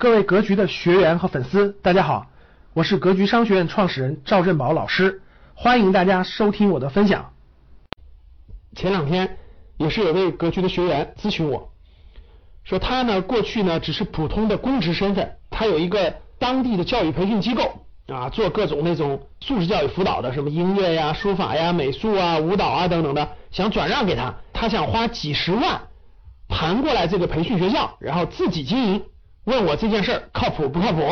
各位格局的学员和粉丝，大家好，我是格局商学院创始人赵振宝老师，欢迎大家收听我的分享。前两天也是有位格局的学员咨询我，说他呢过去呢只是普通的公职身份，他有一个当地的教育培训机构啊，做各种那种素质教育辅导的，什么音乐呀、书法呀、美术啊、舞蹈啊等等的，想转让给他，他想花几十万盘过来这个培训学校，然后自己经营。问我这件事儿靠谱不靠谱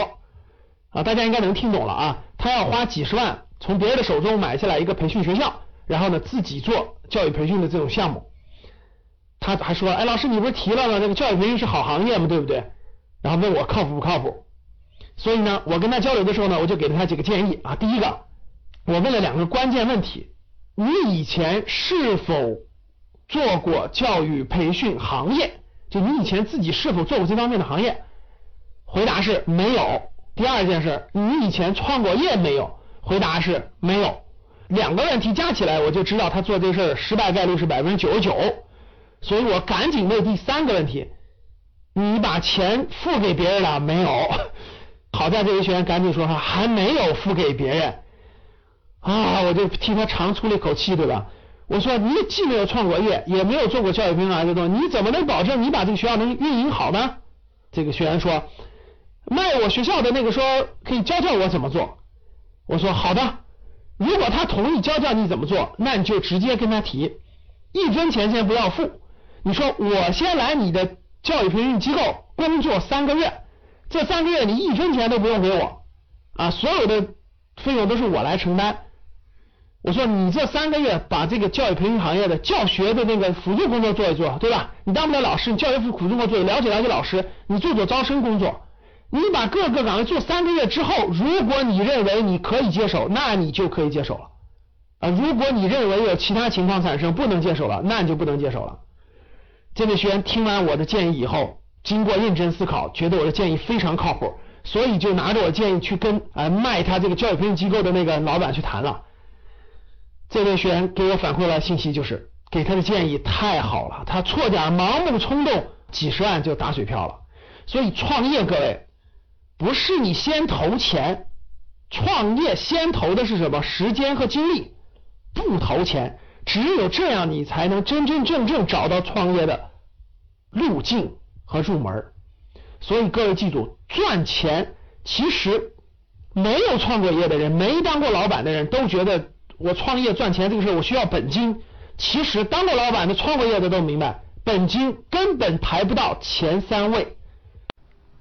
啊？大家应该能听懂了啊。他要花几十万从别人的手中买下来一个培训学校，然后呢自己做教育培训的这种项目。他还说，哎，老师你不是提了吗？这个教育培训是好行业吗，对不对？然后问我靠谱不靠谱？所以呢，我跟他交流的时候呢，我就给了他几个建议啊。第一个，我问了两个关键问题：你以前是否做过教育培训行业？就你以前自己是否做过这方面的行业？回答是没有。第二件事，你以前创过业没有？回答是没有。两个问题加起来，我就知道他做这事儿失败概率是百分之九十九。所以我赶紧问第三个问题：你把钱付给别人了没有？好在这位学员赶紧说，还没有付给别人。啊，我就替他长出了一口气，对吧？我说你既没有创过业，也没有做过教育培训行业的东西，你怎么能保证你把这个学校能运营好呢？这个学员说。卖我学校的那个说可以教教我怎么做，我说好的，如果他同意教教你怎么做，那你就直接跟他提，一分钱先不要付。你说我先来你的教育培训机构工作三个月，这三个月你一分钱都不用给我啊，所有的费用都是我来承担。我说你这三个月把这个教育培训行业的教学的那个辅助工作做一做，对吧？你当不了老师，你教育辅助工作做，了解了解老师，你做做招生工作。你把各个岗位做三个月之后，如果你认为你可以接手，那你就可以接手了啊。如果你认为有其他情况产生不能接手了，那你就不能接手了。这位学员听完我的建议以后，经过认真思考，觉得我的建议非常靠谱，所以就拿着我建议去跟啊卖他这个教育培训机构的那个老板去谈了。这位学员给我反馈了信息，就是给他的建议太好了，他错点盲目冲动，几十万就打水漂了。所以创业，各位。不是你先投钱，创业先投的是什么？时间和精力，不投钱，只有这样你才能真真正正找到创业的路径和入门。所以各位记住，赚钱其实没有创过业的人，没当过老板的人都觉得我创业赚钱这个事我需要本金。其实当过老板的、创过业的都明白，本金根本排不到前三位。